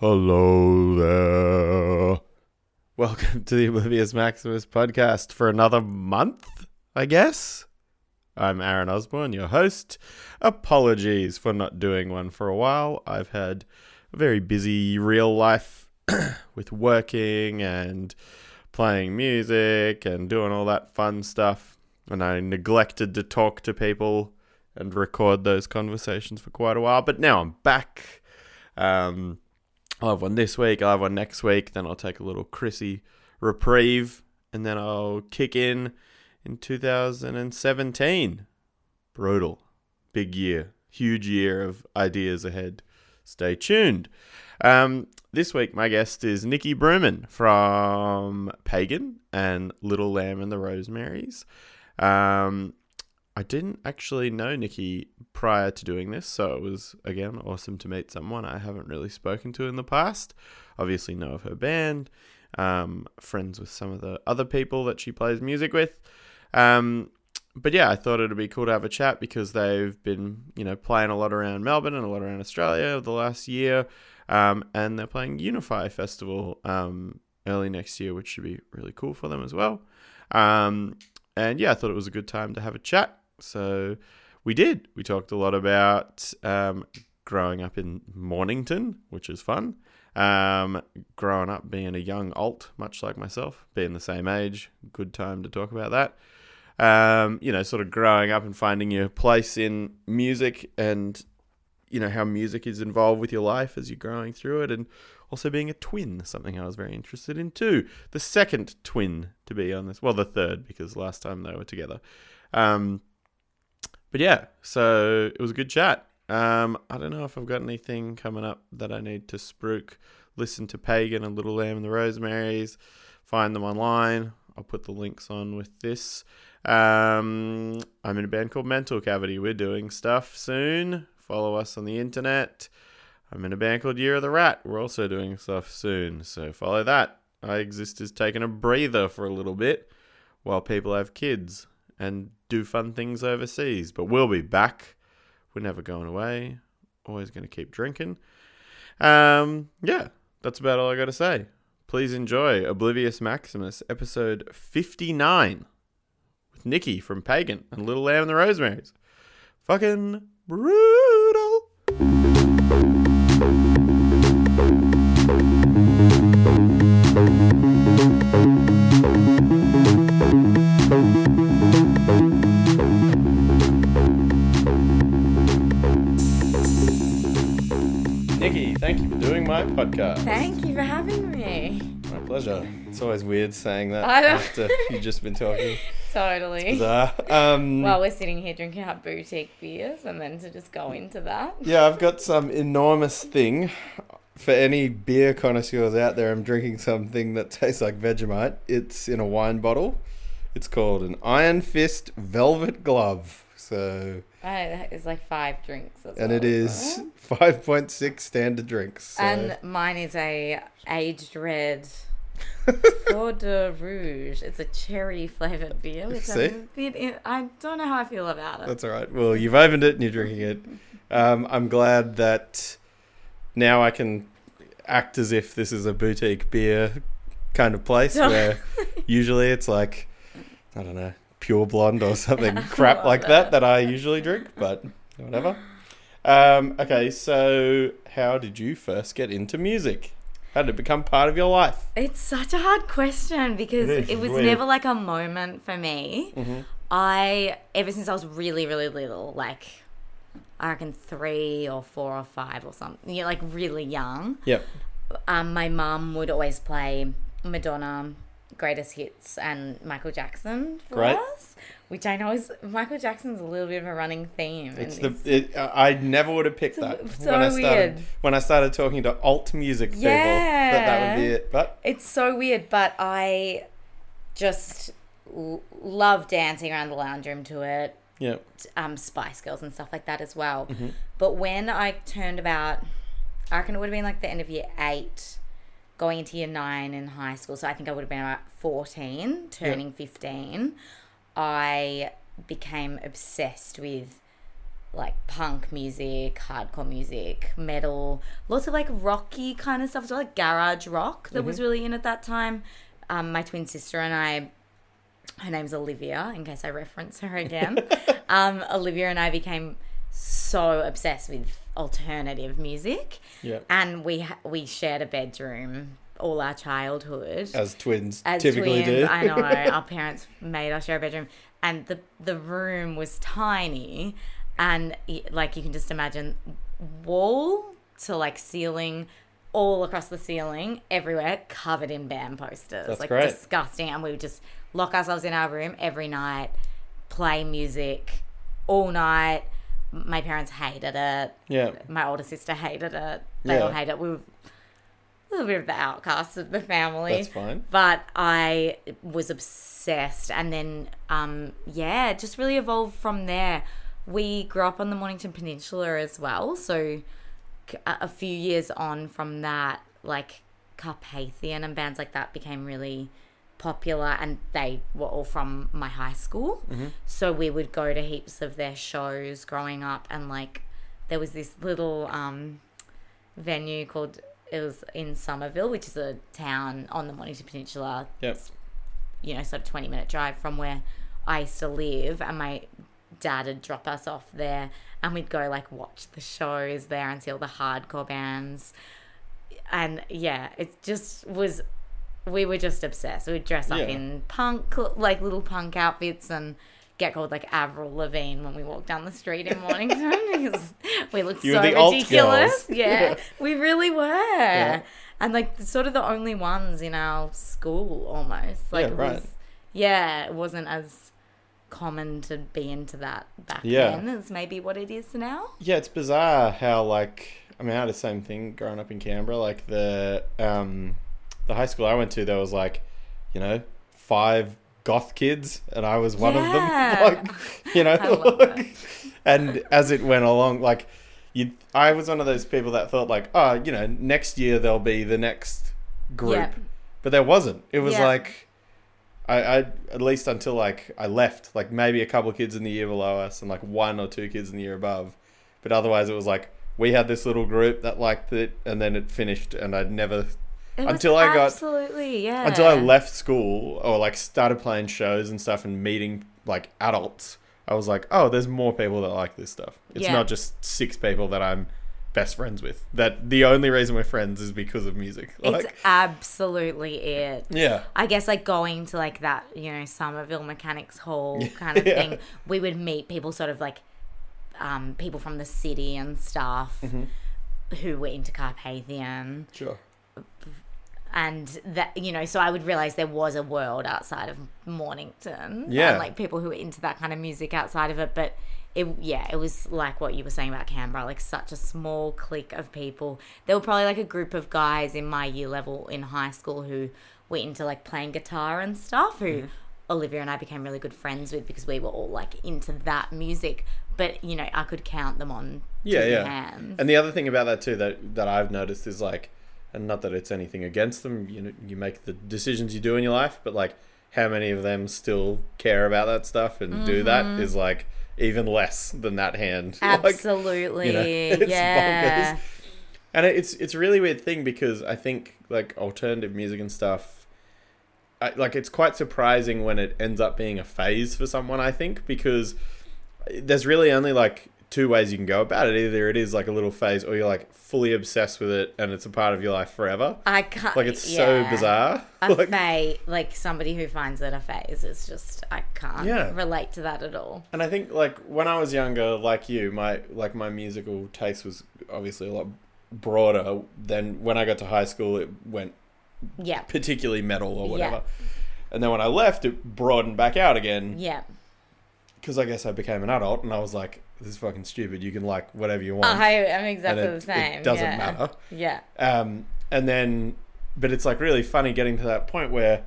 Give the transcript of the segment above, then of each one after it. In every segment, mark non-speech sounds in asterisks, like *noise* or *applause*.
Hello there. Welcome to the Oblivious Maximus podcast for another month, I guess. I'm Aaron Osborne, your host. Apologies for not doing one for a while. I've had a very busy real life *clears throat* with working and playing music and doing all that fun stuff. And I neglected to talk to people and record those conversations for quite a while. But now I'm back. Um, I'll have one this week, I'll have one next week, then I'll take a little Chrissy reprieve, and then I'll kick in in 2017. Brutal. Big year. Huge year of ideas ahead. Stay tuned. Um, this week, my guest is Nikki Brumen from Pagan and Little Lamb and the Rosemaries. Um, I didn't actually know Nikki prior to doing this, so it was again awesome to meet someone I haven't really spoken to in the past. Obviously, know of her band, um, friends with some of the other people that she plays music with. Um, but yeah, I thought it'd be cool to have a chat because they've been, you know, playing a lot around Melbourne and a lot around Australia the last year, um, and they're playing Unify Festival um, early next year, which should be really cool for them as well. Um, and yeah, I thought it was a good time to have a chat. So we did. We talked a lot about um, growing up in Mornington, which is fun. Um, growing up being a young alt, much like myself, being the same age, good time to talk about that. Um, you know, sort of growing up and finding your place in music and, you know, how music is involved with your life as you're growing through it. And also being a twin, something I was very interested in too. The second twin to be on this, well, the third, because last time they were together. Um, but yeah, so it was a good chat. Um, I don't know if I've got anything coming up that I need to spruik. Listen to Pagan and Little Lamb and the Rosemaries. Find them online. I'll put the links on with this. Um, I'm in a band called Mental Cavity. We're doing stuff soon. Follow us on the internet. I'm in a band called Year of the Rat. We're also doing stuff soon. So follow that. I exist as taking a breather for a little bit while people have kids and do fun things overseas. But we'll be back. We're never going away. Always going to keep drinking. Um, yeah, that's about all I got to say. Please enjoy Oblivious Maximus, episode 59, with Nikki from Pagan and Little Lamb and the Rosemaries. Fucking brutal. Podcast. Thank you for having me. My pleasure. It's always weird saying that after you've just been talking. *laughs* Totally. Um, While we're sitting here drinking our boutique beers and then to just go into that. yeah, I've got some enormous thing. For any beer connoisseurs out there, I'm drinking something that tastes like Vegemite. It's in a wine bottle. It's called an Iron Fist Velvet Glove. So, Uh, It's like five drinks. As and well, it is *laughs* five point six standard drinks. So. And mine is a aged red *laughs* Fleur de Rouge. It's a cherry flavored beer, which See? I'm a bit. I don't know how I feel about it. That's all right. Well, you've opened it and you're drinking it. Um, I'm glad that now I can act as if this is a boutique beer kind of place *laughs* where usually it's like, I don't know, pure blonde or something *laughs* crap like that that I usually drink, but whatever. Um, okay, so how did you first get into music? How did it become part of your life? It's such a hard question because It it was weird. never like a moment for me. Mhm. I ever since I was really really little, like I reckon three or four or five or something, you know, like really young. Yep. Um, my mum would always play Madonna, Greatest Hits, and Michael Jackson for Great. us, which I know is Michael Jackson's a little bit of a running theme. It's the it, I never would have picked It's that so when I started weird. when I started talking to alt music people that that would be Yeah. it. But It's so weird, but I just l- love dancing around the lounge room to it. yeah, Um, Spice Girls and stuff like that as well. Mm-hmm. But when I turned about, I reckon it would have been like the end of year eight, going into year nine in high school. So I think I would have been about 14, turning 15. I became obsessed with like punk music, hardcore music, metal, lots of like rocky kind of stuff well, like garage rock that was really in at that time. Um, my twin sister and I, her name's Olivia, in case I reference her again. *laughs* um, Olivia and I became so obsessed with alternative music, Yeah. and we ha- we shared a bedroom all our childhood As twins as typically twins, do. I know *laughs* our parents made us share a bedroom, and the the room was tiny, and like you can just imagine, wall to like ceiling, all across the ceiling, everywhere, covered in band posters, That's like great. disgusting, and we would just lock ourselves in our room every night, play music all night. My parents hated it. yeah. My older sister hated it. They all hated it. We were a little bit of the outcasts of the family That's fine. but I was obsessed, and then um, yeah, it just really evolved from there. We grew up on the Mornington Peninsula as well, so a few years on from that, like Carpathian and bands like that became really popular, and they were all from my high school. So we would go to heaps of their shows growing up, and like there was this little um, venue called it was in Somerville, which is a town on the Mornington Peninsula. Yep. You know, sort of twenty minute drive from where I used to live, and my dad would drop us off there, and we'd go like watch the shows there and see all the hardcore bands, and yeah, it just was. We were just obsessed. We'd dress up Yeah. in punk, like little punk outfits, and get called like Avril Lavigne when we walked down the street in Mornington *laughs* because we looked You so were the alt ridiculous. girls. Yeah, we really were. Yeah. And like sort of the only ones in our school almost. Like Yeah, it right. was yeah, it wasn't as common to be into that back Yeah. then as maybe what it is now. Yeah, it's bizarre how like I mean I had the same thing growing up in Canberra. Like the um the high school I went to, there was like, you know, five goth kids, and I was one Yeah. of them. *laughs* Like, you know, *laughs* that. and as it went along, like you, I was one of those people that thought like, oh, you know, next year there'll be the next group, Yeah. but there wasn't. It was Yeah. like. I, I at least until like I left, like maybe a couple kids in the year below us and like one or two kids in the year above, but otherwise it was like we had this little group that liked it, and then it finished, and I'd never Until I got- absolutely yeah. until I left school or like started playing shows and stuff and meeting like adults. I was like, oh, there's more people that like this stuff. It's Yeah. not just six people that I'm best friends with. That the only reason we're friends is because of music. Like, It's absolutely it. yeah, I guess like going to like that, you know, Somerville Mechanics Hall *laughs* kind of Yeah. thing. We would meet people sort of like um, people from the city and stuff Mm-hmm. who were into Carpathian. sure. And that, you know, so I would realize there was a world outside of Mornington. Yeah. And like people who were into that kind of music outside of it. But it, yeah, it was like what you were saying about Canberra, like such a small clique of people. There were probably like a group of guys in my year level in high school who were into like playing guitar and stuff, who Mm-hmm. Olivia and I became really good friends with because we were all like into that music. But, you know, I could count them on Yeah, yeah. hands. And the other thing about that too that that I've noticed is like, and not that it's anything against them. You know, you make the decisions you do in your life, but like, how many of them still care about that stuff and do that Mm-hmm. is like even less than that hand. *laughs* Like, Absolutely. you know, *laughs* yeah. bonkers. and it's it's a really weird thing because I think like alternative music and stuff, I, like it's quite surprising when it ends up being a phase for someone. I think because there's really only like two ways you can go about it. Either it is like a little phase, or you're like fully obsessed with it and it's a part of your life forever. I can't. Like it's so bizarre. A *laughs* like, phase, like somebody who finds it a phase, is just I can't Yeah. relate to that at all. And I think like when I was younger, like you, my like my musical taste was obviously a lot broader than when I got to high school. It went Yeah, particularly metal or Yeah. whatever. And then when I left, it broadened back out again yeah. Because I guess I became an adult and I was like, "This is fucking stupid. You can like whatever you want." I am exactly it, the same. it doesn't yeah. matter. Yeah, Um, and then, but it's like really funny getting to that point where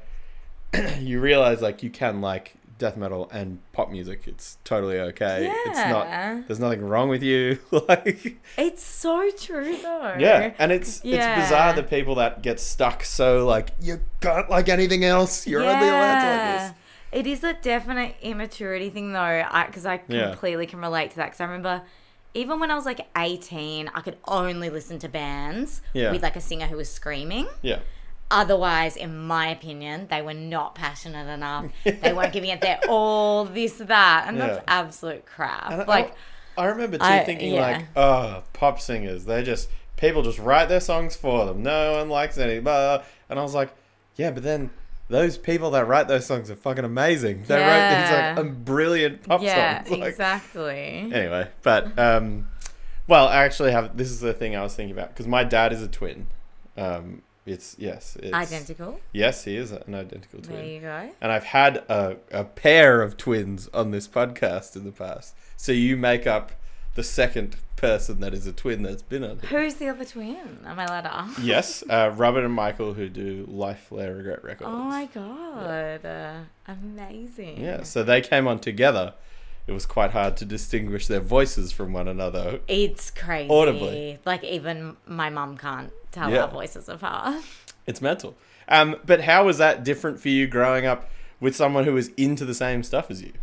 *clears throat* you realize like you can like death metal and pop music. It's totally okay. Yeah. It's not. There's nothing wrong with you. *laughs* like it's so true though. yeah, and it's it's bizarre the people that get stuck so like you can't like anything else. You're only allowed to like this. It is a definite immaturity thing, though, because I, Yeah. completely can relate to that. Because I remember, even when I was like 18, I could only listen to bands Yeah. with like a singer who was screaming. Yeah. Otherwise, in my opinion, they were not passionate enough. they weren't giving it their *laughs* all, this, that. And that's absolute crap. And I- like, I, remember too I- thinking yeah. like, oh, pop singers, they just people just write their songs for them. No one likes any, blah. And I was like, yeah, but then those people that write those songs are fucking amazing. They write these like brilliant pop yeah, songs. Like, exactly. Anyway, but um, well, I actually have. This is the thing I was thinking about because my dad is a twin. Um, it's yes, it's, Identical. Yes, he is an identical twin. There you go. And I've had a, a pair of twins on this podcast in the past. So you make up the second person that is a twin that's been on it. Who's the other twin? Am I allowed to ask? Yes, *laughs* uh, Robert and Michael, who do Life Lair Regret Records. Oh my god. Uh, amazing. Yeah, so they came on together. It was quite hard to distinguish their voices from one another. It's crazy. Audibly. Like even my mum can't tell Yeah. our voices apart. *laughs* It's mental. Um, but how was that different for you growing up with someone who was into the same stuff as you?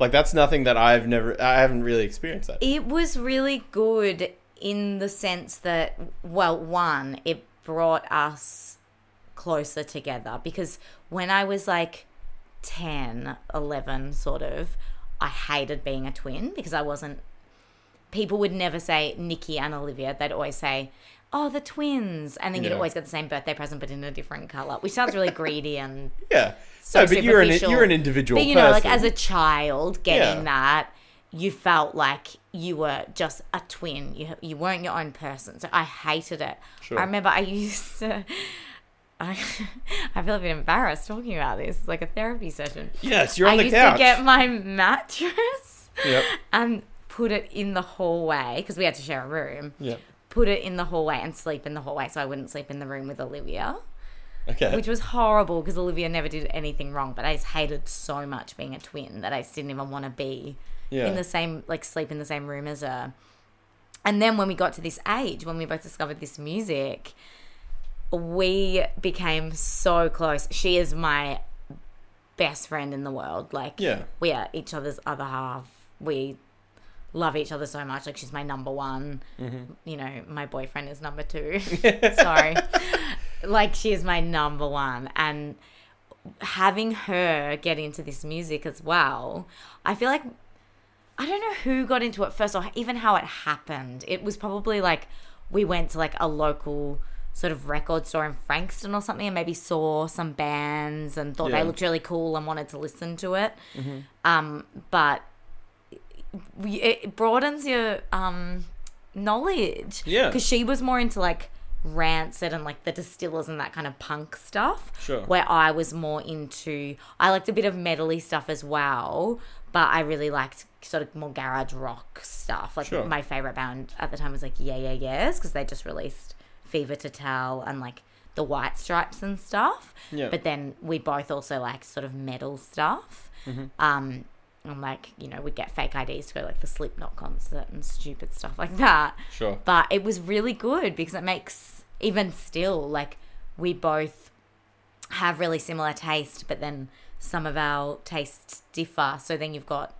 Like that's nothing that I've never, I haven't really experienced that. It was really good in the sense that, well, one, it brought us closer together because when I was like 10, 11, sort of, I hated being a twin because I wasn't. People would never say Nikki and Olivia. They'd always say, oh, the twins. And then you'd Yeah. always get the same birthday present but in a different colour, which sounds really greedy and *laughs* Yeah. so no, but you're an superficial. you're an individual But you know, like as a child getting Yeah. that, you felt like you were just a twin. You you weren't your own person. So I hated it. Sure. I remember I *laughs* used to. I, *laughs* I feel a bit embarrassed talking about this. It's like a therapy session. yes, you're on the couch. I the used couch. to get my mattress Yep. and put it in the hallway because we had to share a room. Yep. Put it in the hallway and sleep in the hallway so I wouldn't sleep in the room with Olivia Okay. which was horrible because Olivia never did anything wrong. But I just hated so much being a twin that I just didn't even want to be yeah. in the same, like, sleep in the same room as her. And then when we got to this age, when we both discovered this music, we became so close. She is my best friend in the world. Like, Yeah. we are each other's other half. We love each other so much. Like, she's my number one. Mm-hmm. You know, my boyfriend is number two. *laughs* Sorry. like, she is my number one. And having her get into this music as well, I feel like I don't know who got into it first or even how it happened. It was probably like we went to like a local sort of record store in Frankston or something and maybe saw some bands and thought Yeah. they looked really cool and wanted to listen to it. Um, but it broadens your um, knowledge. Yeah. Because she was more into like rancid and like the distillers and that kind of punk stuff Sure. where I was more into I liked a bit of metally stuff as well, but I really liked sort of more garage rock stuff. Like Sure. my favorite band at the time was like Yeah Yeah Yeahs because they just released Fever to Tell and like the White Stripes and stuff. Yeah. But then we both also like sort of metal stuff. Mm-hmm. Um and like, you know, we'd get fake IDs to go like the Slipknot concert and stupid stuff like that Sure. but it was really good because it makes even still like we both have really similar taste but then some of our tastes differ so then you've got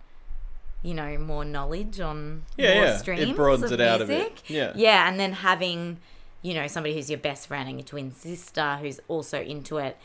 you know more knowledge on Yeah, more yeah. It streams broadens of it out a bit. music. Yeah. yeah and then having you know somebody who's your best friend and your twin sister who's also into it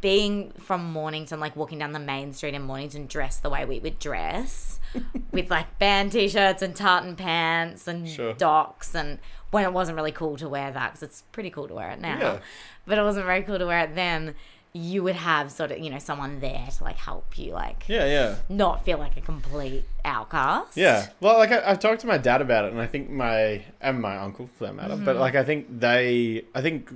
being from Mornington, like walking down the main street in Mornington, dressed the way we would dress, *laughs* with like band t-shirts and tartan pants and Sure. Docs, and when it wasn't really cool to wear that, because it's pretty cool to wear it now, Yeah. but it wasn't very cool to wear it then. You would have sort of, you know, someone there to like help you, like Yeah, yeah. not feel like a complete outcast. Yeah. Well, like I, I've talked to my dad about it, and I think my and my uncle for that matter. But Mm-hmm. like I think they, I think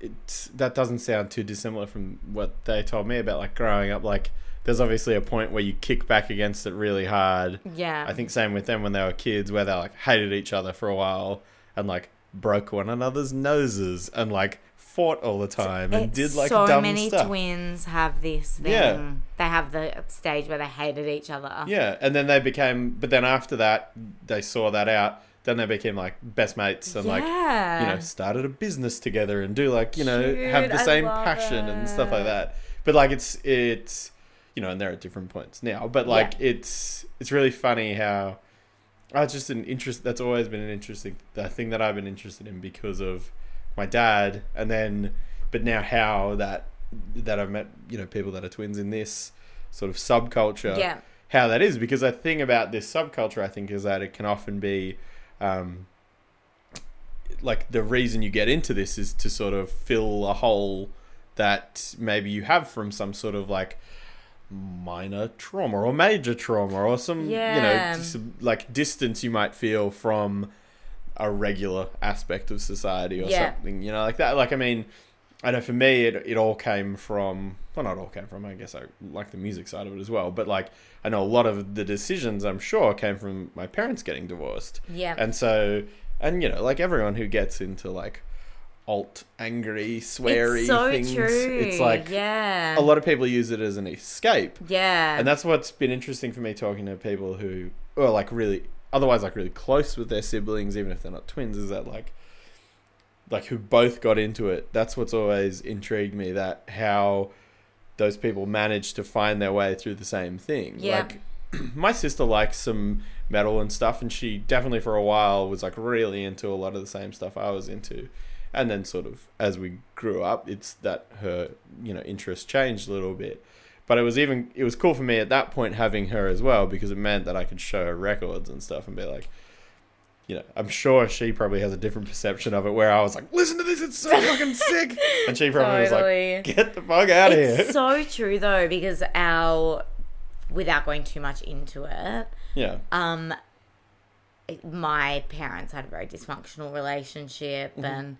it's that doesn't sound too dissimilar from what they told me about like growing up. Like there's obviously a point where you kick back against it really hard. yeah. I think same with them when they were kids, where they like hated each other for a while and like broke one another's noses and like fought all the time and did like so dumb many stuff. twins have this thing. Yeah. They have the stage where they hated each other. Yeah, and then they became, but then after that, they saw that out. Then they became like best mates and like you know started a business together and do like you know have the I same passion and stuff like that. But like it's it's you know, and they're at different points now. But like, it's it's really funny how. Oh, it's just an interest. That's always been an interesting the thing that I've been interested in because of my dad, and then, but now how that that I've met you know people that are twins in this sort of subculture. Yeah. How that is because the thing about this subculture, I think, is that it can often be, um, like the reason you get into this is to sort of fill a hole that maybe you have from some sort of like minor trauma or major trauma or some Yeah. you know some, like distance you might feel from a regular aspect of society or Yeah. something you know like that like i mean i know for me it, it all came from well not all came from i guess i like the music side of it as well but like i know a lot of the decisions i'm sure came from my parents getting divorced Yeah. and so and you know like everyone who gets into like alt angry sweary it's so things true. it's like yeah. a lot of people use it as an escape Yeah. and that's what's been interesting for me talking to people who are like really otherwise like really close with their siblings even if they're not twins is that like like who both got into it that's what's always intrigued me that how those people manage to find their way through the same thing. Yeah. like *clears throat* my sister likes some metal and stuff and she definitely for a while was like really into a lot of the same stuff I was into. And then sort of as we grew up it's that her you know interest changed a little bit but it was even it was cool for me at that point having her as well because it meant that I could show her records and stuff and be like you know I'm sure she probably has a different perception of it where I was like listen to this it's so fucking sick and she probably was like get the fuck out of here. it's so true though because our without going too much into it yeah um my parents had a very dysfunctional relationship Mm-hmm. and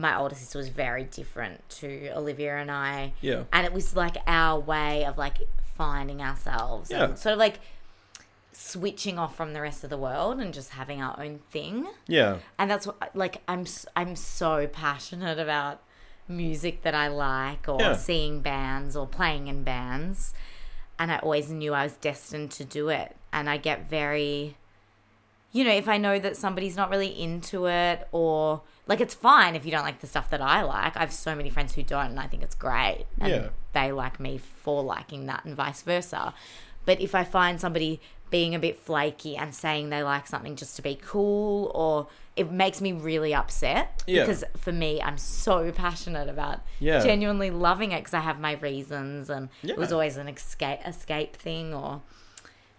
my older sister was very different to Olivia and I. Yeah. And it was like our way of like finding ourselves Yeah. and sort of like switching off from the rest of the world and just having our own thing. Yeah. And that's what like I'm I'm so passionate about music that I like or Yeah. seeing bands or playing in bands. And I always knew I was destined to do it. And I get very you know if I know that somebody's not really into it or like it's fine if you don't like the stuff that I like I have so many friends who don't and I think it's great and Yeah. they like me for liking that and vice versa but if I find somebody being a bit flaky and saying they like something just to be cool or it makes me really upset Yeah. because for me I'm so passionate about Yeah. genuinely loving it because I have my reasons and it was always an escape escape thing or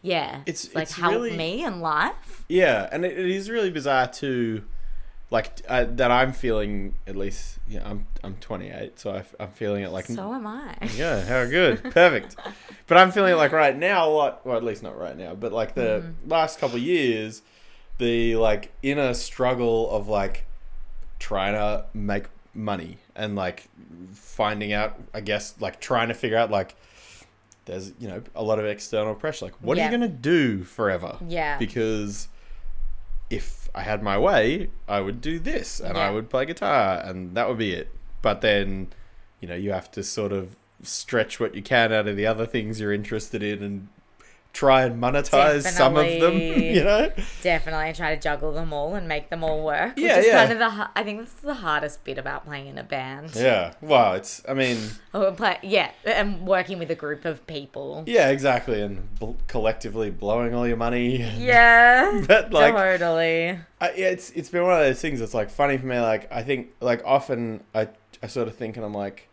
yeah It's- like it's help really- me in life Yeah, and it, it is really bizarre too, like uh, that. I'm feeling at least. Yeah, I'm I'm 28, so I, am feeling it like. so am I yeah, how good, *laughs* perfect. But I'm feeling it like right now, a lot. Well, at least not right now, but like the last couple of years, the like inner struggle of like trying to make money and like finding out. I guess like trying to figure out like. There's you know a lot of external pressure. Like, what are you gonna do forever? yeah because if I had my way, I would do this and I would play guitar and that would be it. But then, you know, you have to sort of stretch what you can out of the other things you're interested in and try and monetize some of them, *laughs* you know? definitely I try to juggle them all and make them all work Yeah, which is yeah. kind of the I think that's the hardest bit about playing in a band Yeah. Well, it's I mean, *laughs* or play yeah and working with a group of people yeah, exactly and bl- collectively blowing all your money. *laughs* yeah But like totally I, yeah, it's it's been one of those things that's like funny for me. Like I think like often I I sort of think and I'm like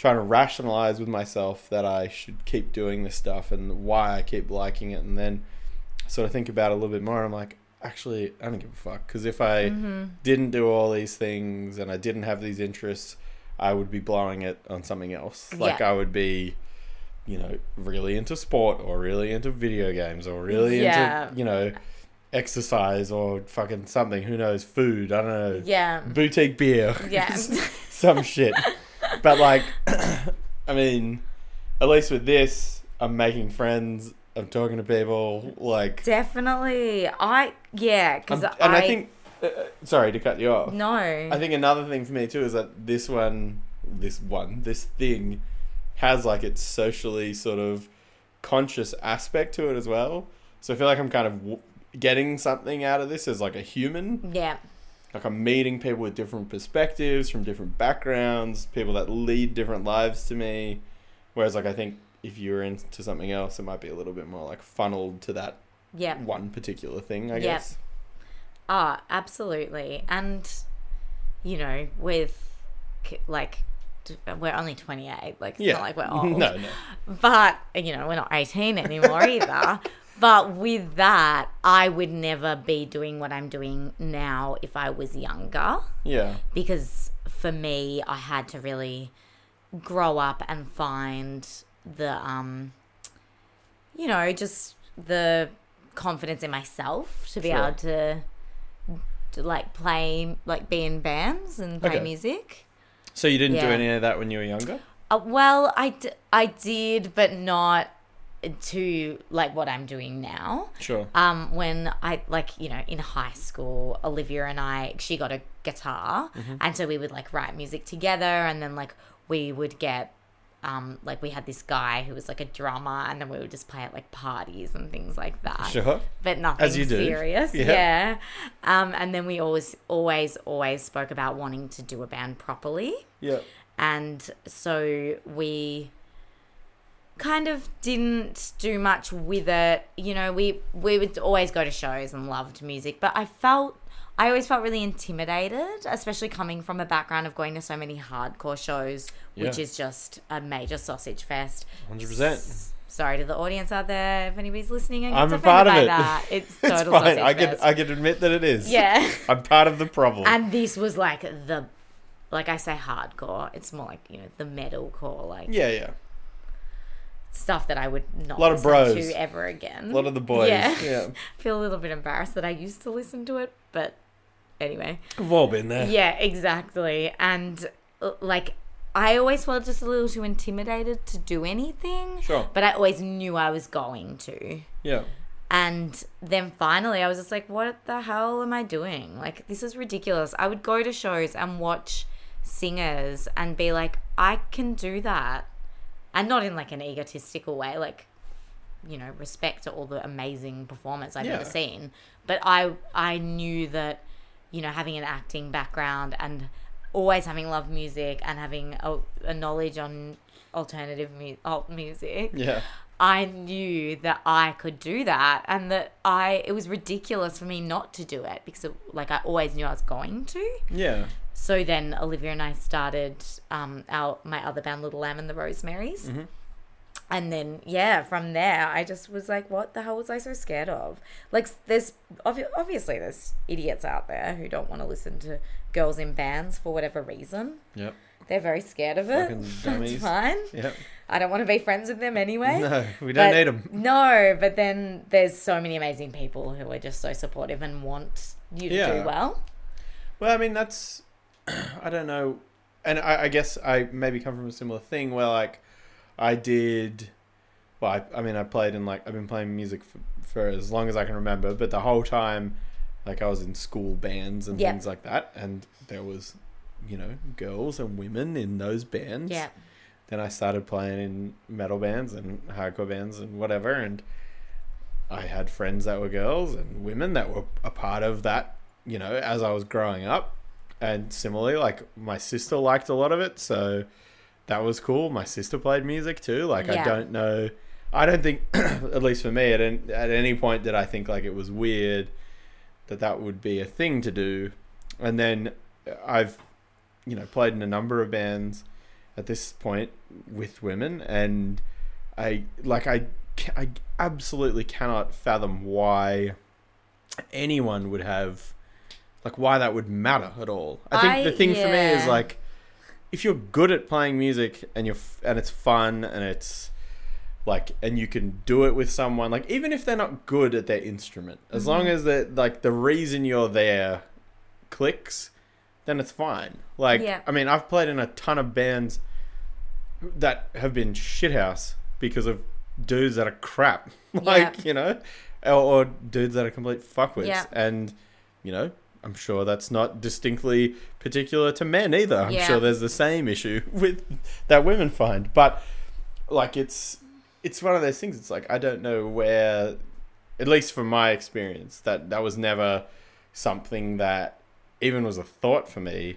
trying to rationalize with myself that I should keep doing this stuff and why I keep liking it, and then sort of think about it a little bit more. And I'm like, actually, I don't give a fuck because if I Mm-hmm. didn't do all these things and I didn't have these interests, I would be blowing it on something else. Like Yeah. I would be. You know, really into sport or really into video games or really Yeah. into, you know, exercise or fucking something. Who knows? Food. I don't know. yeah Boutique beer. yeah *laughs* Some shit. *laughs* But like, *coughs* I mean, at least with this, I'm making friends. I'm talking to people. Like, definitely I yeah because and I, think. Uh, uh, sorry to cut you off. no I think another thing for me too is that this one, this one, this thing, has like its socially sort of conscious aspect to it as well. So I feel like I'm kind of w- getting something out of this as like a human. yeah Like I'm meeting people with different perspectives from different backgrounds, people that lead different lives to me. Whereas like I think if you're into something else, it might be a little bit more like funneled to that Yeah. one particular thing. I Yep. guess. Ah, absolutely. And, you know, with like, we're only 28. Like, it's Yeah. not like we're *laughs* old. no, no. But, you know, we're not 18 anymore either. *laughs* But with that, I would never be doing what I'm doing now if I was younger. Yeah. Because for me, I had to really grow up and find the, um, you know, just the confidence in myself to be Sure. able to, to like play, like be in bands and play Okay. music. So you didn't do any of that when you were younger? Uh, well, I, d- I did, but not to like what I'm doing now. Sure. Um, when I like you know in high school, Olivia and I, she got a guitar, and so we would like write music together, and then like we would get. Um, like we had this guy who was like a drummer, and then we would just play at like parties and things like that Sure. but nothing As you do. serious. Yeah. Yeah. Um, and then we always, always, always spoke about wanting to do a band properly. Yeah. And so we kind of didn't do much with it. You know, we we would always go to shows and loved music, but I felt I always felt really intimidated, especially coming from a background of going to so many hardcore shows, which Yeah. is just a major sausage fest. 100%. Sorry to the audience out there if anybody's listening and I'm a part of it. that. *laughs* It's It's total fine. I can fest. I can admit that it is. yeah. *laughs* I'm part of the problem. And this was like the, like I say, hardcore. It's more like you know the metal core. like yeah, yeah. Stuff that I would not a Lot of listen bros. to ever again. A lot of the boys. Yeah. Yeah. *laughs* feel a little bit embarrassed that I used to listen to it, but anyway. We've all been there. Yeah, exactly. And uh, like I always felt just a little too intimidated to do anything. Sure. But I always knew I was going to. Yeah. And then finally, I was just like, what the hell am I doing? Like, this is ridiculous. I would go to shows and watch singers and be like, I can do that. And not in like an egotistical way, like, you know, respect to all the amazing performance I've Yeah. ever seen. But I, I knew that, you know, having an acting background and always having loved music and having a, a knowledge on alternative mu- alt music, Yeah. I knew that I could do that and that I it was ridiculous for me not to do it because it, like I always knew I was going to. Yeah. So then Olivia and I started um our my other band Little Lamb and the Rosemaries. Mm-hmm. And then yeah, from there I just was like what the hell was I so scared of? Like there's obviously there's idiots out there who don't want to listen to girls in bands for whatever reason. Yep. They're very scared of it. Fucking *laughs* That's fine. Yep. I don't want to be friends with them anyway. No, we don't But- need them. No, but then there's so many amazing people who are just so supportive and want you to Yeah. do well. Well, I mean, that's *clears throat* I don't know, and I, I guess I maybe come from a similar thing where like I did. Well, I, I mean, I played in like I've been playing music for, for as long as I can remember, but the whole time, like I was in school bands and Yeah. things like that, and there was, you know, girls and women in those bands. Yeah. Then I started playing in metal bands and hardcore bands and whatever, and I had friends that were girls and women that were a part of that, you know, as I was growing up. And similarly, like my sister liked a lot of it, so that was cool. My sister played music too. Like I don't know, I don't think, *clears throat* at least for me, at an, at any point did I think like it was weird that that would be a thing to do. And then I've, you know, played in a number of bands at this point with women, and I like I I absolutely cannot fathom why anyone would have like why that would matter at all. I think I- the thing for me is like if you're good at playing music and you're f- and it's fun and it's like and you can do it with someone like even if they're not good at their instrument as long Mm-hmm. as that like the reason you're there clicks then it's fine like Yeah. i mean i've played in a ton of bands that have been shithouse because of dudes that are crap *laughs* like Yeah. you know or, or dudes that are complete fuckwits Yeah. and you know i'm sure that's not distinctly particular to men either i'm Yeah. sure there's the same issue *laughs* with that women find but like it's it's one of those things it's like i don't know where at least from my experience that that was never something that even was a thought for me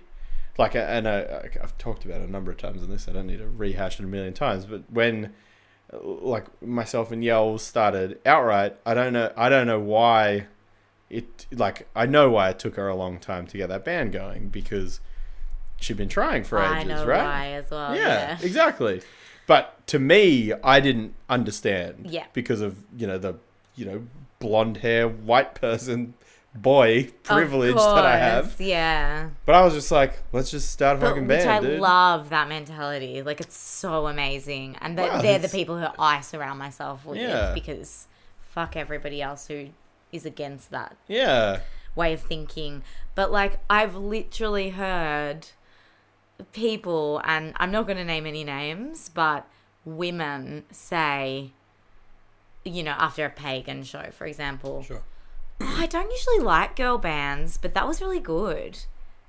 like and I, i've talked about it a number of times in this i don't need to rehash it a million times but when like myself and Yell started outright. I don't know. I don't know why it like I know why it took her a long time to get that band going because she'd been trying for ages, I know right? why as well. yeah, Yeah. *laughs* exactly. But to me, I didn't understand. Yeah. Because of you know the you know blonde hair white person boy privilege that I have. Yeah. But I was just like, let's just start a But, fucking which I dude. love that mentality. Like it's so amazing, and they Wow, they're the people who I surround myself with Yeah. because fuck everybody else who is against that yeah. way of thinking. But like I've literally heard people, and I'm not going to name any names, but women say, you know, after a pagan show, for example, Sure. "Oh, I don't usually like girl bands, but that was really good.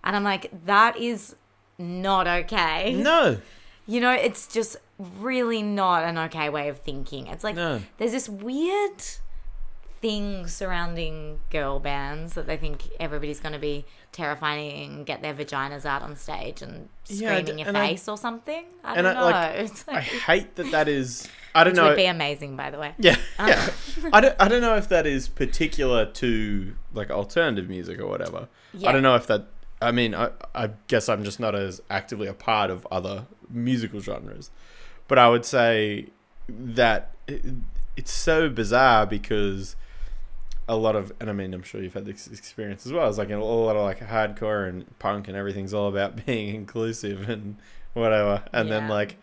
And I'm like, that is not okay. No. You know, it's just really not an okay way of thinking. It's like No. there's this weird thing surrounding girl bands that they think everybody's going to be terrifying and get their vaginas out on stage and Yeah, scream d- in your and I- face or something. I don't I, know. *laughs* like, I hate that that is. I don't know. would be amazing, by the way. Yeah, *laughs* um, yeah. I don't. I don't know if that is particular to like alternative music or whatever. Yeah. I don't know if that. I mean, I, I guess I'm just not as actively a part of other musical genres, but I would say that it, it's so bizarre because a lot of, and I mean, I'm sure you've had this experience as well. It's like a lot of like hardcore and punk and everything's all about *laughs* being inclusive and whatever, and then like,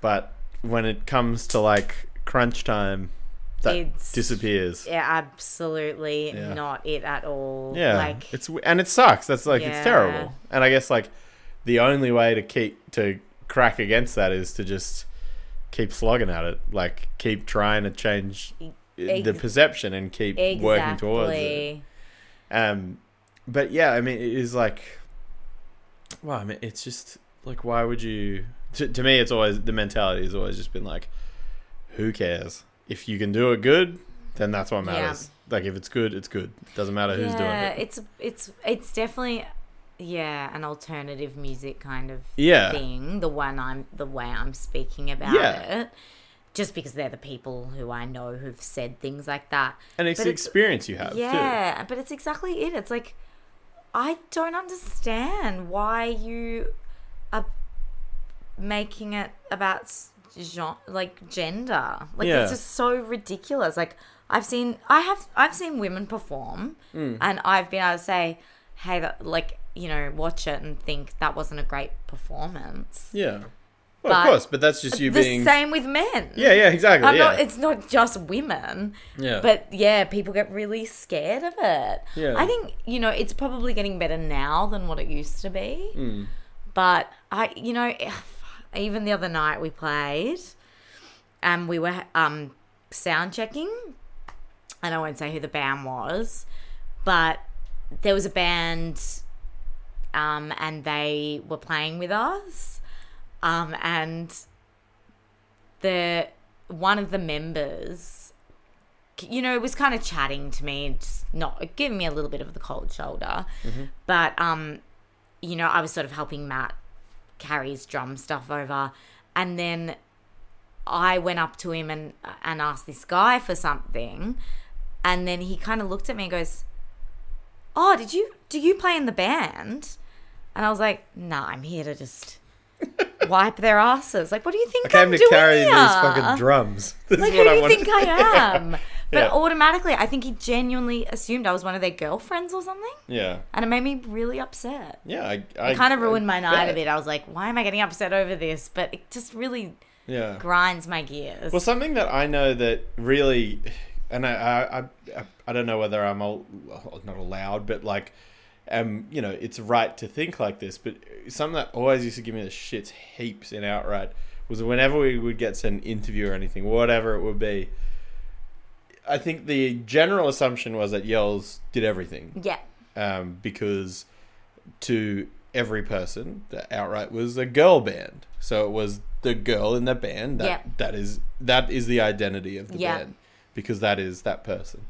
but when it comes to like crunch time, that It's- disappears. Yeah, absolutely Yeah. not it at all. Yeah, Like, it's and it sucks. That's like it's terrible. And I guess like the only way to keep to crack against that is to just keep slogging at it. Like keep trying to change the perception and keep working towards it. Um, but yeah, I mean, it is like, well, I mean, it's just like, why would you? To, to me, it's always the mentality has always just been like, who cares if you can do it good, then that's what Yeah. matters. Like if it's good, it's good. It Doesn't matter who's doing yeah, it. it's it's it's definitely yeah an alternative music kind of Yeah. thing. The one I'm the way I'm speaking about Yeah. it, just because they're the people who I know who've said things like that. And it's But the it's- experience you have too. Yeah, but it's exactly it. It's like I don't understand why you are making it about s- gen- like gender. Like Yeah. it's just so ridiculous. Like I've seen I have I've seen women perform Mm. and I've been able to say, "Hey, that, like, you know, watch it and think that wasn't a great performance." Yeah. Well, of course, but that's just you being the being. same with men. Yeah, yeah, exactly. I'm yeah. not, it's not just women. yeah. But yeah, people get really scared of it. Yeah. I think, you know, it's probably getting better now than what it used to be. Mm. But I, you know, *sighs* even the other night we played and we were um, sound checking. And I won't say who the band was, but there was a band um, and they were playing with us. Um, and the one of the members you know, was kind of chatting to me, just not giving me a little bit of the cold shoulder. But um, you know, I was sort of helping Matt carry his drum stuff over, and then I went up to him and and asked this guy for something, and then he kind of looked at me and goes, "Oh, did you do you play in the band?" And I was like, "No, I'm here to just." *laughs* wipe their asses. Like, what do you think I I'm came to doing carry here? these fucking drums. *laughs* This Like, who what do I you wanted think I am? But Yeah. automatically, I think he genuinely assumed I was one of their girlfriends or something. Yeah. And it made me really upset. Yeah. I, I It kind of ruined my night a bet. bit. I was like, why am I getting upset over this? But it just really Yeah. grinds my gears. Well, something that I know that really, and I, I, I, I don't know whether I'm all, not allowed, but like, um, you know, it's right to think like this. But something that always used to give me the shits heaps in outright was whenever we would get an interview or anything, whatever it would be. I think the general assumption was that Yells did everything yeah. um, because to every person, the outright was a girl band. So it was the girl in the band. That Yeah. that is that is the identity of the Yeah. band because that is that person.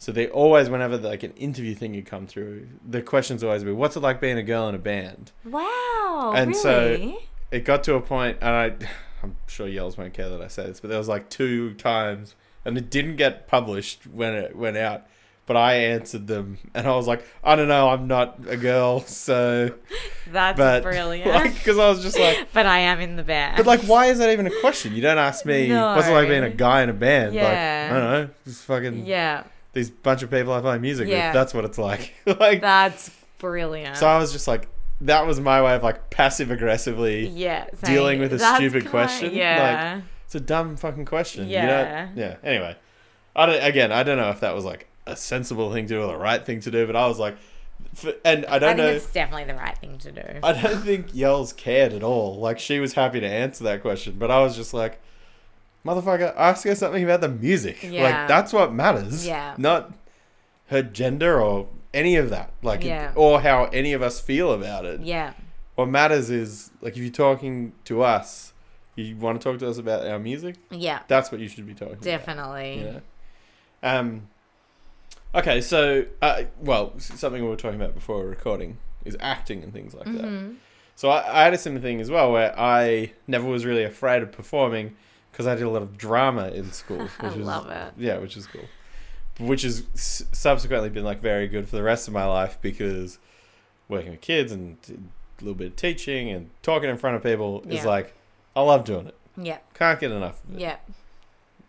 So they always, whenever like an interview thing had come through, the questions always be, "What's it like being a girl in a band?" Wow. And so- It got to a point, and I, *sighs* I'm sure Yells won't care that I say this, but there was like two times, and it didn't get published when it went out. But I answered them, and I was like, I don't know, I'm not a girl, so. *laughs* That's But brilliant. *laughs* because I was just like, *laughs* but I am in the band. but like, why is that even a question? You don't ask me. No. What's it like being a guy in a band? Yeah. Like, I don't know, just fucking yeah, these bunch of people I play music Yeah. with. That's what it's like. *laughs* like, that's brilliant. so I was just like, that was my way of like passive aggressively. yeah, dealing with a stupid question, Yeah, It's a dumb fucking question. Yeah. You don't, yeah. Anyway, I don't, again, I don't know if that was like a sensible thing to do or the right thing to do, but I was like, and I I, don't think know. it's definitely the right thing to do. I don't think Yells cared at all. Like she was happy to answer that question, but I was just like, motherfucker, ask her something about the music. Yeah. Like that's what matters. Yeah. Not her gender or any of that. Like Yeah. or how any of us feel about it. yeah, What matters is like if you're talking to us, you want to talk to us about our music. yeah, That's what you should be talking about. definitely. Yeah. Um. Okay, so uh, well, something we were talking about before recording is acting and things like that. Mhm. So I, I had a similar thing as well, where I never was really afraid of performing because I did a lot of drama in school. *laughs* Which I was, love it. Yeah, which is cool. Which has subsequently been like very good for the rest of my life because working with kids and a little bit of teaching and talking in front of people is like I love doing it. Yeah, Can't get enough of it. yeah,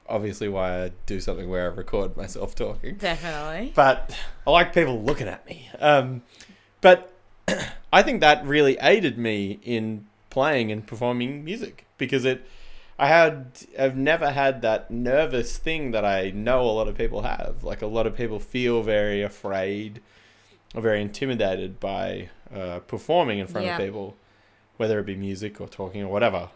Obviously, why I do something where I record myself talking definitely. but I like people looking at me. Um, but *clears throat* I think that really aided me in playing and performing music because it. I had I've never had that nervous thing that I know a lot of people have. Like a lot of people feel very afraid or very intimidated by uh, performing in front Yeah. of people, whether it be music or talking or whatever.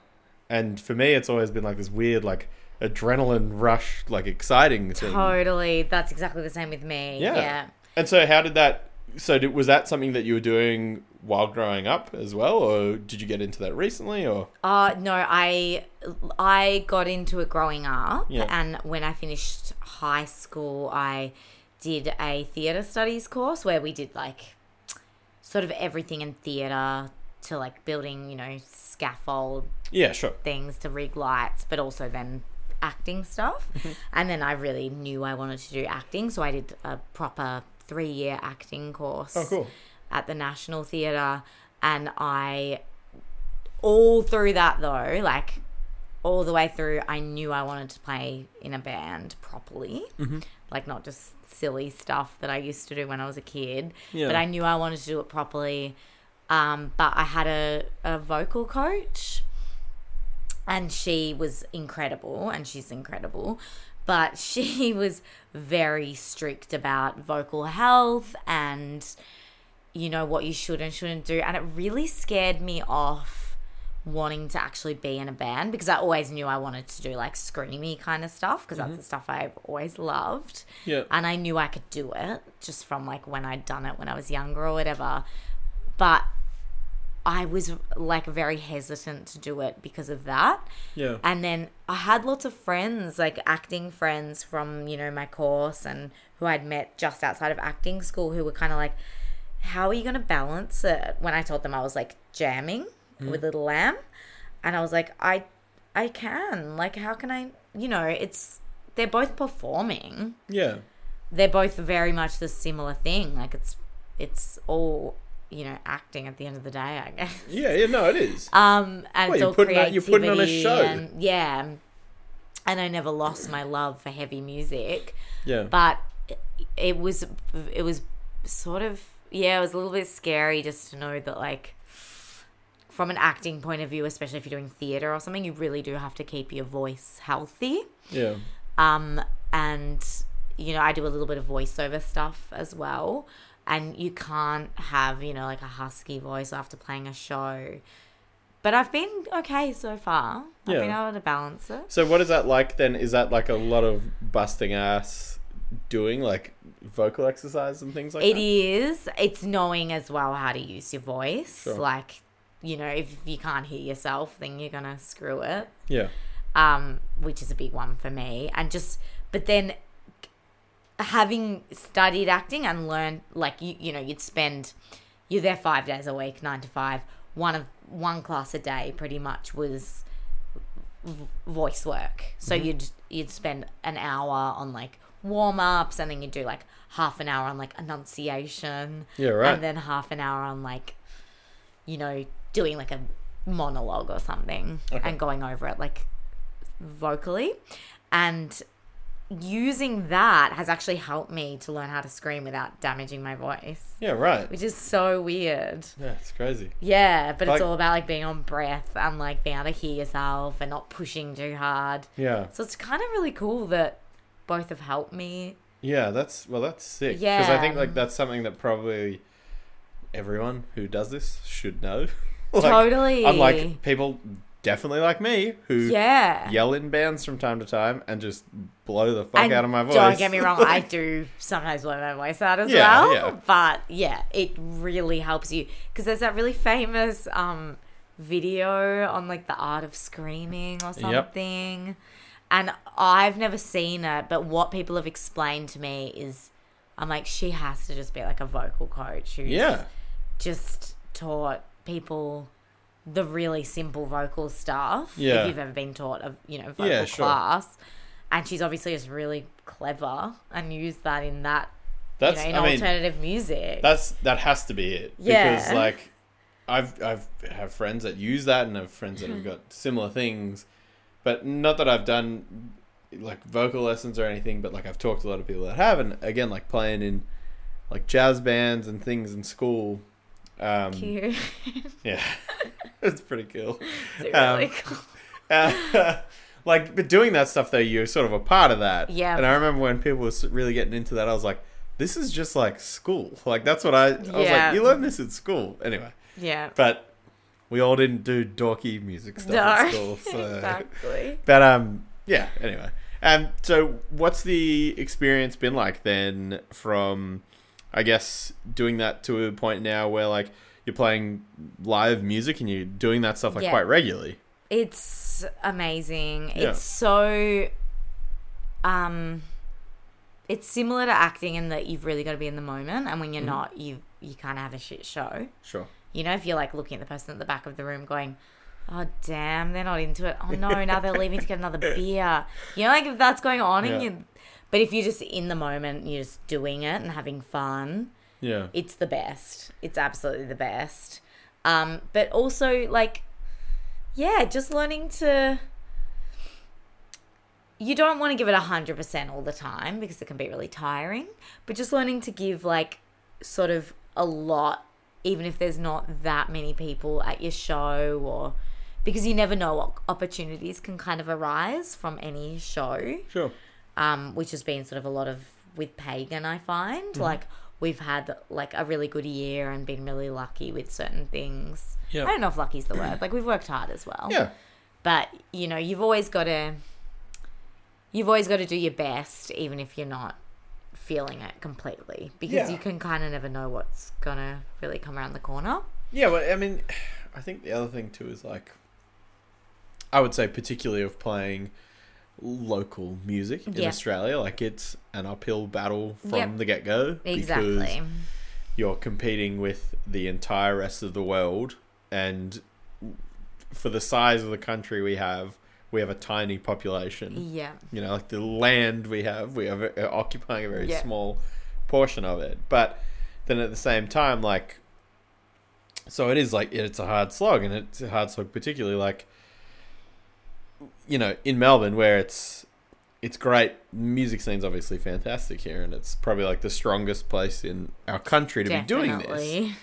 And for me, it's always been like this weird, like adrenaline rush, like exciting thing. Totally. That's exactly the same with me. Yeah. Yeah. And so, how did that? So, did, was that something that you were doing while growing up as well, or did you get into that recently? Or Uh no, I I got into it growing up Yeah. and when I finished high school I did a theatre studies course where we did like sort of everything in theatre to like building, you know, scaffold yeah, sure. things to rig lights, but also then acting stuff. Mm-hmm. and then I really knew I wanted to do acting, so I did a proper three year acting course Oh, cool. at the National Theatre. And I, all through that though, like all the way through, I knew I wanted to play in a band properly. Mm-hmm. Like not just silly stuff that I used to do when I was a kid, Yeah. but I knew I wanted to do it properly. Um, but I had a, a vocal coach and she was incredible and she's incredible but *laughs* she was very strict about vocal health and you know what you should and shouldn't do. And it really scared me off wanting to actually be in a band because I always knew I wanted to do like screamy kind of stuff because that's mm-hmm. the stuff I've always loved. Yeah. and I knew I could do it just from like when I'd done it when I was younger or whatever. But I was like very hesitant to do it because of that. Yeah. And then I had lots of friends, like acting friends from, you know, my course and who I'd met just outside of acting school who were kind of like, how are you going to balance it? When I told them I was like jamming mm-hmm. with Little Lamb. And I was like, I, I can. Like, how can I, you know, it's, they're both performing. Yeah. They're both very much the similar thing. Like, it's, it's all, you know, acting at the end of the day, I guess. Yeah. Yeah. No, it is. *laughs* Um, and Well, it's you're all putting on- creativity. you're putting on a show. And, yeah. And I never lost my love for heavy music, Yeah. but it, it was it was sort of yeah, it was a little bit scary just to know that like from an acting point of view, especially if you're doing theater or something, you really do have to keep your voice healthy. Yeah. Um, and you know, I do a little bit of voiceover stuff as well. And you can't have, you know, like a husky voice after playing a show. But I've been okay so far. I've been able to balance it. So, what is that like then? Is that like a lot of busting ass doing, like vocal exercise and things like It It is. It's knowing as well how to use your voice. Sure. Like, you know, if you can't hear yourself, then you're gonna screw it. Yeah. um, which is a big one for me. And just, but then having studied acting and learned, like you, you know, you'd spend, you're there five days a week, nine to five. One of one class a day, pretty much was voice work. So Mm-hmm. you'd you'd spend an hour on like warm ups, and then you'd do like half an hour on like enunciation, Yeah, right. and then half an hour on like, you know, doing like a monologue or something, Okay. and going over it like vocally, and using that has actually helped me to learn how to scream without damaging my voice, yeah, right. which is so weird. Yeah, it's crazy. Yeah, but Like- it's all about like being on breath and like being able to hear yourself and not pushing too hard. Yeah. So it's kind of really cool that both have helped me. Yeah, that's well, that's sick. Yeah. Because I think like that's something that probably everyone who does this should know. *laughs* Like, totally. Unlike people definitely like me who yeah. yell in bands from time to time and just blow the fuck And out of my voice. Don't get me wrong, I do sometimes blow my voice out as *laughs* Yeah, well. yeah. But yeah, it really helps you because there's that really famous um, video on like the art of screaming or something. And I've never seen it, but what people have explained to me is I'm like, she has to just be like a vocal coach who's yeah. just taught people the really simple vocal stuff. Yeah. If you've ever been taught a you know vocal Yeah, sure. class, and she's obviously just really clever and used that in that That's you know in I mean alternative music. that's that has to be it. Yeah. Because like I've I've have friends that use that and have friends that have mm-hmm. got similar things. But not that I've done like vocal lessons or anything, but like I've talked to a lot of people that have and again like playing in like jazz bands and things in school. Um Cute. *laughs* yeah. *laughs* it's pretty cool. It's Um, cool. Uh, *laughs* like, but doing that stuff though, you're sort of a part of that. Yeah. And I remember when people were really getting into that, I was like, "This is just like school." Like that's what I. I was like, "You learn this at school, anyway." Yeah. But we all didn't do dorky music stuff No. at school. So. exactly. But um, yeah. Anyway, um, so what's the experience been like then? From, I guess, doing that to a point now where like you're playing live music and you're doing that stuff like Yeah. quite regularly. It's amazing. Yeah. It's so um it's similar to acting in that you've really got to be in the moment and when you're Mm-hmm. not you you kind of have a shit show. Sure. You know, if you're like looking at the person at the back of the room going, Oh damn, they're not into it. Oh no, now they're leaving to get another *laughs* beer. You know, like if that's going on Yeah. and you but if you're just in the moment, you're just doing it and having fun, Yeah. it's the best. It's absolutely the best. Um, but also like yeah, just learning to you don't want to give it a 100% all the time because it can be really tiring, but just learning to give like sort of a lot even if there's not that many people at your show or because you never know what opportunities can kind of arise from any show Sure. Um, which has been sort of a lot of with pagan i find like we've had like a really good year and been really lucky with certain things Yeah. i don't know if lucky's the word like we've worked hard as well Yeah. but you know you've always got to you've always got to do your best even if you're not feeling it completely because Yeah. you can kind of never know what's gonna really come around the corner Yeah, well, I mean, *sighs* I think the other thing too is like, I would say particularly of playing local music in Yeah. Australia, like it's an uphill battle from Yep. the get go. exactly you're competing with the entire rest of the world, and for the size of the country we have, we have a tiny population. yeah You know, like the land we have, we are uh, occupying a very Yeah. small portion of it. But then at the same time, like, so it is like it's a hard slog, and it's a hard slog, particularly like, you know, in Melbourne where it's it's great. Music scene's obviously fantastic here, and it's probably like the strongest place in our country to be doing this. definitely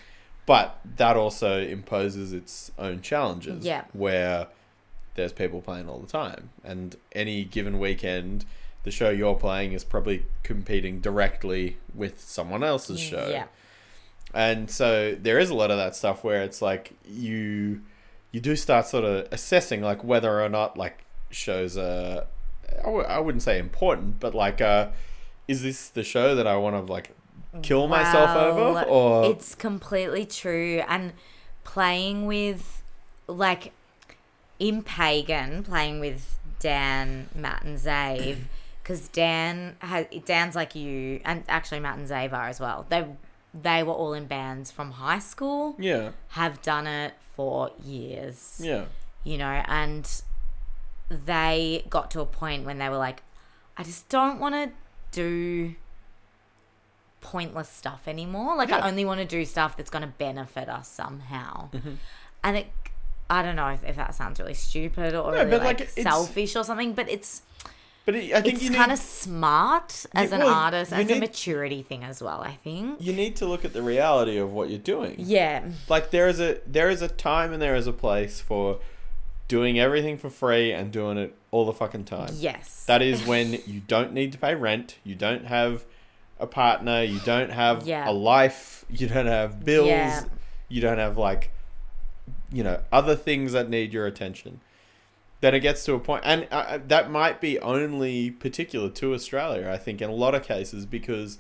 But that also imposes its own challenges. Yeah. Where there's people playing all the time. And any given weekend, the show you're playing is probably competing directly with someone else's mm, show. yeah And so there is a lot of that stuff where it's like you you do start sort of assessing like whether or not like shows are I w- I wouldn't say important, but like uh is this the show that I want to like kill myself over or? it's completely true and playing with like in pagan playing with dan matt and zave because dan has dan's like you and actually matt and zave are as well. They they were all in bands from high school yeah have done it for years yeah you know and they got to a point when they were like, I just don't want to do pointless stuff anymore. Like, Yeah. I only want to do stuff that's going to benefit us somehow. Mm-hmm. And it, I don't know if, if that sounds really stupid or No, really like, like, it's- selfish or something, but it's But it, I think it's kind of smart as an artist, you as a maturity thing as well. I think. you need to look at the reality of what you're doing. Yeah. Like there is a there is a time and there is a place for doing everything for free and doing it all the fucking time. Yes. That is when *laughs* you don't need to pay rent, you don't have a partner, you don't have Yeah. a life, you don't have bills, Yeah. you don't have like you know other things that need your attention. Then it gets to a point, and uh, uh, that might be only particular to Australia. I think in a lot of cases because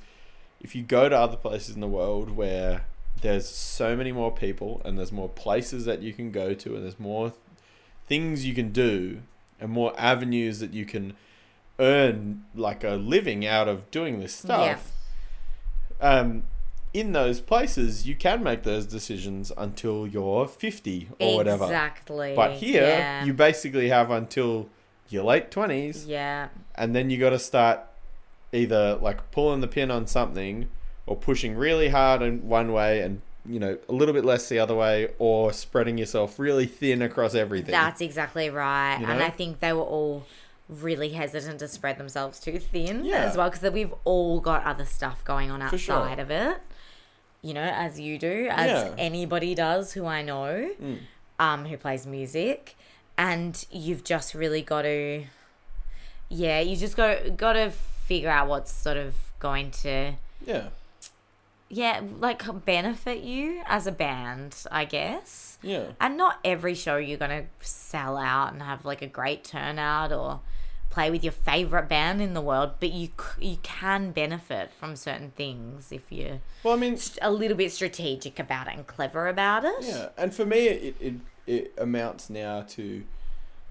if you go to other places in the world where there's so many more people and there's more places that you can go to and there's more things you can do and more avenues that you can earn like a living out of doing this stuff. Um, in those places, you can make those decisions until you're 50 or whatever. Exactly. But here, yeah. you basically have until your late 20s, Yeah. and then you got to start either like pulling the pin on something or pushing really hard in one way and you know a little bit less the other way or spreading yourself really thin across everything That's exactly right. You And? I think they were all really hesitant to spread themselves too thin Yeah. as well because we've all got other stuff going on For sure. outside of it. You know, as you do, as Yeah. anybody does who I know, Mm. um, who plays music, and you've just really got to, yeah, you just got got to figure out what's sort of going to, yeah yeah, like benefit you as a band, I guess. yeah And not every show you're going to sell out and have like a great turnout or play with your favorite band in the world, but you you can benefit from certain things if you're well i mean a little bit strategic about it and clever about it. Yeah, and for me, it, it it amounts now to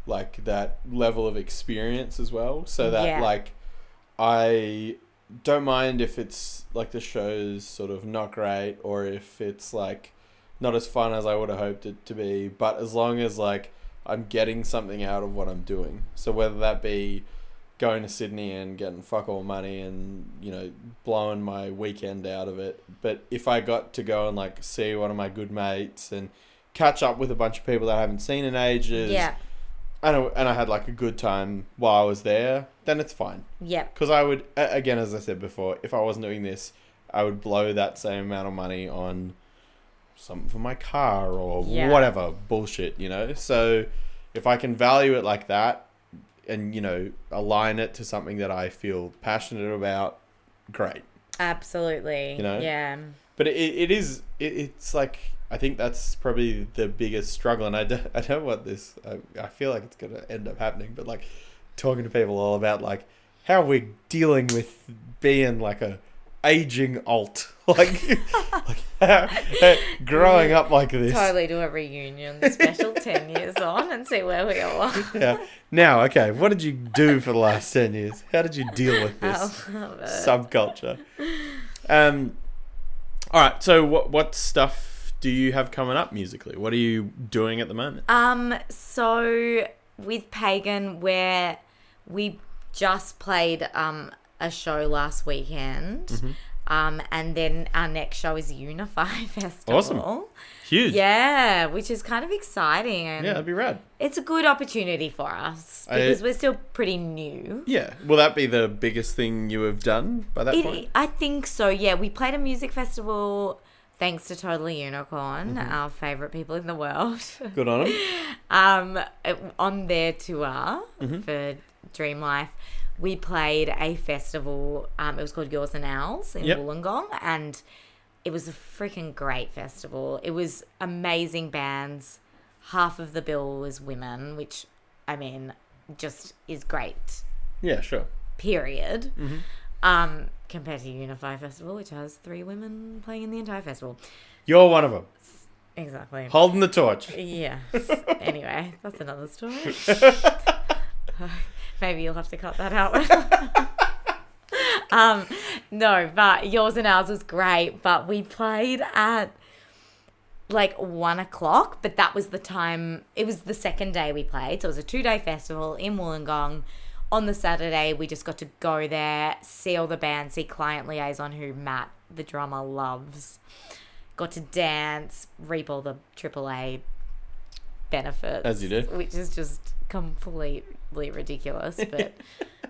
like that level of experience as well. So that Yeah. like I don't mind if it's like the show's sort of not great or if it's like not as fun as I would have hoped it to be, but as long as like I'm getting something out of what I'm doing. So whether that be going to Sydney and getting fuck all money and you know blowing my weekend out of it, but if I got to go and like see one of my good mates and catch up with a bunch of people that I haven't seen in ages, Yeah. and I, and I had like a good time while I was there, then it's fine. Yep. Because I would, again, as I said before, if I wasn't doing this, I would blow that same amount of money on something for my car or Yeah. whatever bullshit, you know? So if I can value it like that and, you know, align it to something that I feel passionate about, great. Absolutely. You know? Yeah. But it, it is, it, it's like, I think that's probably the biggest struggle. And I don't, *laughs* I don't want this, I, I feel like it's going to end up happening, but like talking to people all about like how we're dealing with being like a aging alt. *laughs* Like, like how- *laughs* growing up like this. Totally do a reunion special *laughs* 10 years on and see where we are. Yeah. Now, okay, what did you do for the last 10 years? How did you deal with this? Subculture. Um, all right. So, what what stuff do you have coming up musically? What are you doing at the moment? Um, so with Pagan, where we just played um a show last weekend, Mm-hmm. um, and then our next show is Unify *laughs* Festival. Awesome. Huge. Yeah, which is kind of exciting, and Yeah, that'd be rad. it's a good opportunity for us I- because we're still pretty new. Yeah. Will that be the biggest thing you have done by that point? I think so. Yeah, we played a music festival. Thanks to Totally Unicorn, Mm-hmm. our favorite people in the world. *laughs* Good on them. um, on their tour Mm-hmm. for Dream Life, we played a festival. Um, it was called Yours and Ours in Yep. Wollongong, and it was a freaking great festival. It was amazing bands. Half of the bill was women, which I mean, just is great. Yeah, sure. Period. Mm-hmm. Um, compared to Unify Festival, which has three women playing in the entire festival. You're one of them. Exactly. Holding the torch. Yeah. *laughs* anyway, that's another story. *laughs* Maybe you'll have to cut that out. *laughs* um, no, but yours and ours was great. But we played at like one o'clock, but that was the time. It was the second day we played, so it was a two day festival in Wollongong. On the Saturday, we just got to go there, see all the bands, see Client Liaison, who Matt, the drummer, loves. Got to dance, reap all the AAA benefits, As you do. which is just completely ridiculous, but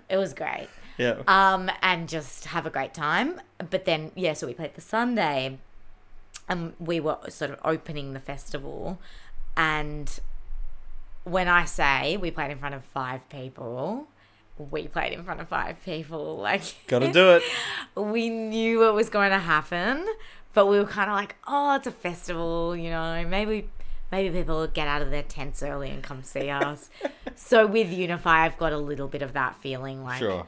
it was great *laughs* Yeah. um, and just have a great time. But then, yeah, so we played the Sunday, and we were sort of opening the festival. And when I say we played in front of five people, we played in front of five people. *laughs* Like, Gotta do it. *laughs* we knew it was going to happen, but we were kind of like, oh, it's a festival, you know, maybe. Maybe people will get out of their tents early and come see us. so with Unify, I've got a little bit of that feeling like Sure.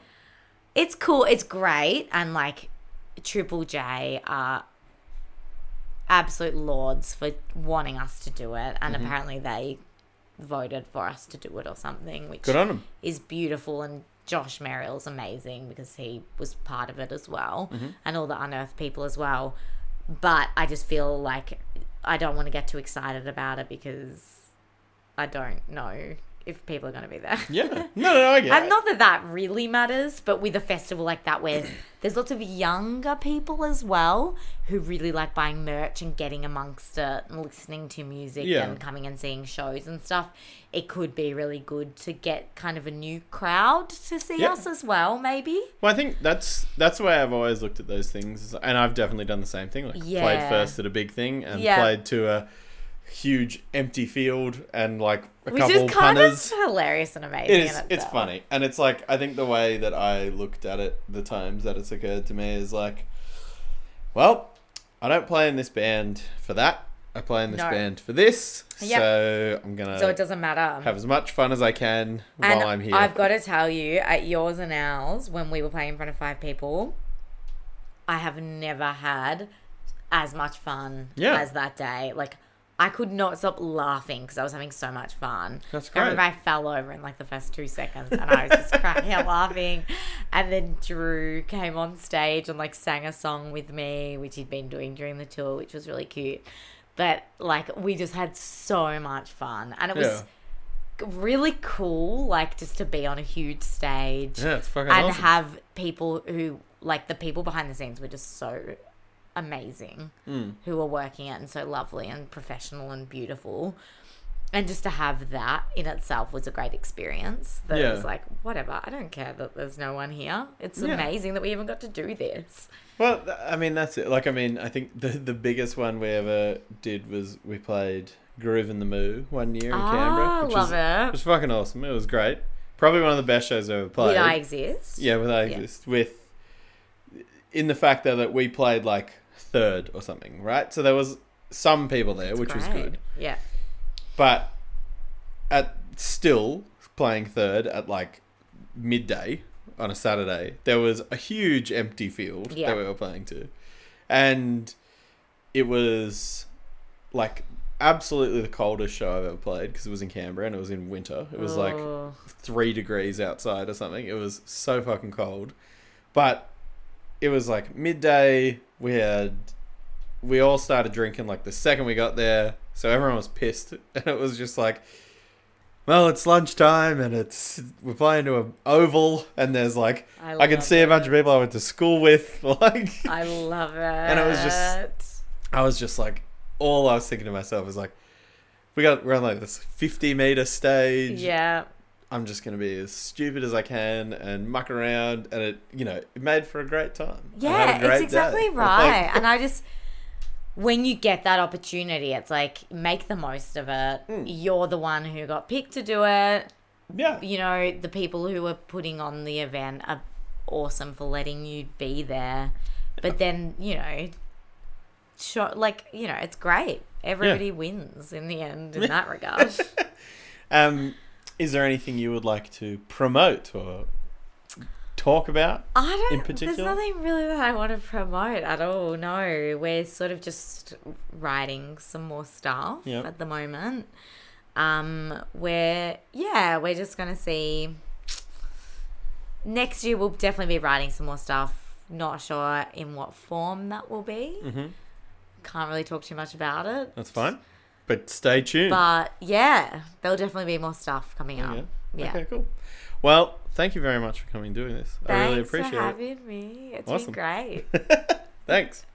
it's cool. It's great, and like Triple J are absolute lords for wanting us to do it, and Mm-hmm. apparently they voted for us to do it or something, which Good on them. is beautiful. And Josh Merrill's amazing because he was part of it as well, Mm-hmm. and all the unearthed people as well. But I just feel like I don't want to get too excited about it because I don't know if people are going to be there. Yeah. No, no, no, I get And it. not that that really matters, but with a festival like that where there's lots of younger people as well who really like buying merch and getting amongst it and listening to music Yeah. and coming and seeing shows and stuff, it could be really good to get kind of a new crowd to see Yeah. us as well, maybe. Well, I think that's that's the way I've always looked at those things, and I've definitely done the same thing. Like played first at a big thing and Yeah. played to a huge empty field and like a Which couple is kind punters. of hilarious and amazing. It in. It's funny, and it's like I think the way that I looked at it, the times that it's occurred to me is like, well, I don't play in this band for that. I play in this No. band for this. Yep. So I'm gonna So it doesn't matter. have as much fun as I can And while I'm here. I've got to tell you, at yours and ours, when we were playing in front of five people, I have never had as much fun Yeah. as that day. Like, I could not stop laughing because I was having so much fun. That's great. I remember. I fell over in like the first two seconds and I was just cracking up *laughs* laughing. And then Drew came on stage and like sang a song with me, which he'd been doing during the tour, which was really cute. But like, we just had so much fun. And it was Yeah. really cool, like just to be on a huge stage yeah, it's fucking and awesome. have people who, like, the people behind the scenes were just so amazing Mm. who were working it and so lovely and professional and beautiful. And just to have that in itself was a great experience. That it Yeah. was like, whatever, I don't care that there's no one here. It's Yeah. amazing that we even got to do this. Well, I mean, that's it. Like, I mean, I think the the biggest one we ever did was we played Groovin the Moo one year in Canberra. Ah, Which love was, It it. was fucking awesome. It was great. Probably one of the best shows I've ever played. Did I exist? Yeah, with I Yeah. exist with in the fact that, that we played like third or something, right? So there was some people there, which was good, Yeah. but at still playing third at like midday on a Saturday, there was a huge empty field Yeah. that we were playing to, and it was like absolutely the coldest show I've ever played because it was in Canberra and it was in winter. It was like Oh. three degrees outside or something. It was so fucking cold. But it was like midday. We had we all started drinking like the second we got there. So everyone was pissed. *laughs* And it was just like well, it's lunchtime and it's we're playing to an oval and there's like I, I, can see a bunch of people I went to school with. *laughs* Like I love it. And it was just- I was just like all I was thinking to myself was like we got we're on like this fifty meter stage. Yeah. I'm just gonna be as stupid as I can and muck around, and it, you know, it made for a great time. Yeah, great it's exactly day. *laughs* right. Like, and I just, when you get that opportunity, it's like make the most of it. Mm. You're the one who got picked to do it. yeah, You know, the people who are putting on the event are awesome for letting you be there. But then, you know, like, you know, it's great. Everybody wins in the end in *laughs* that regard. Um, is there anything you would like to promote or talk about? I don't. In particular, There's nothing really that I want to promote at all. No, we're sort of just writing some more stuff Yep. at the moment. Um, we're yeah, we're just gonna see. Next year, we'll definitely be writing some more stuff. Not sure in what form that will be, Mm-hmm. can't really talk too much about it. That's fine. But stay tuned. But yeah, there'll definitely be more stuff coming oh, up. yeah. Yeah. Okay, cool. Well, thank you very much for coming and doing this. I really appreciate for it. having me. It's Awesome. been great. *laughs* Thanks.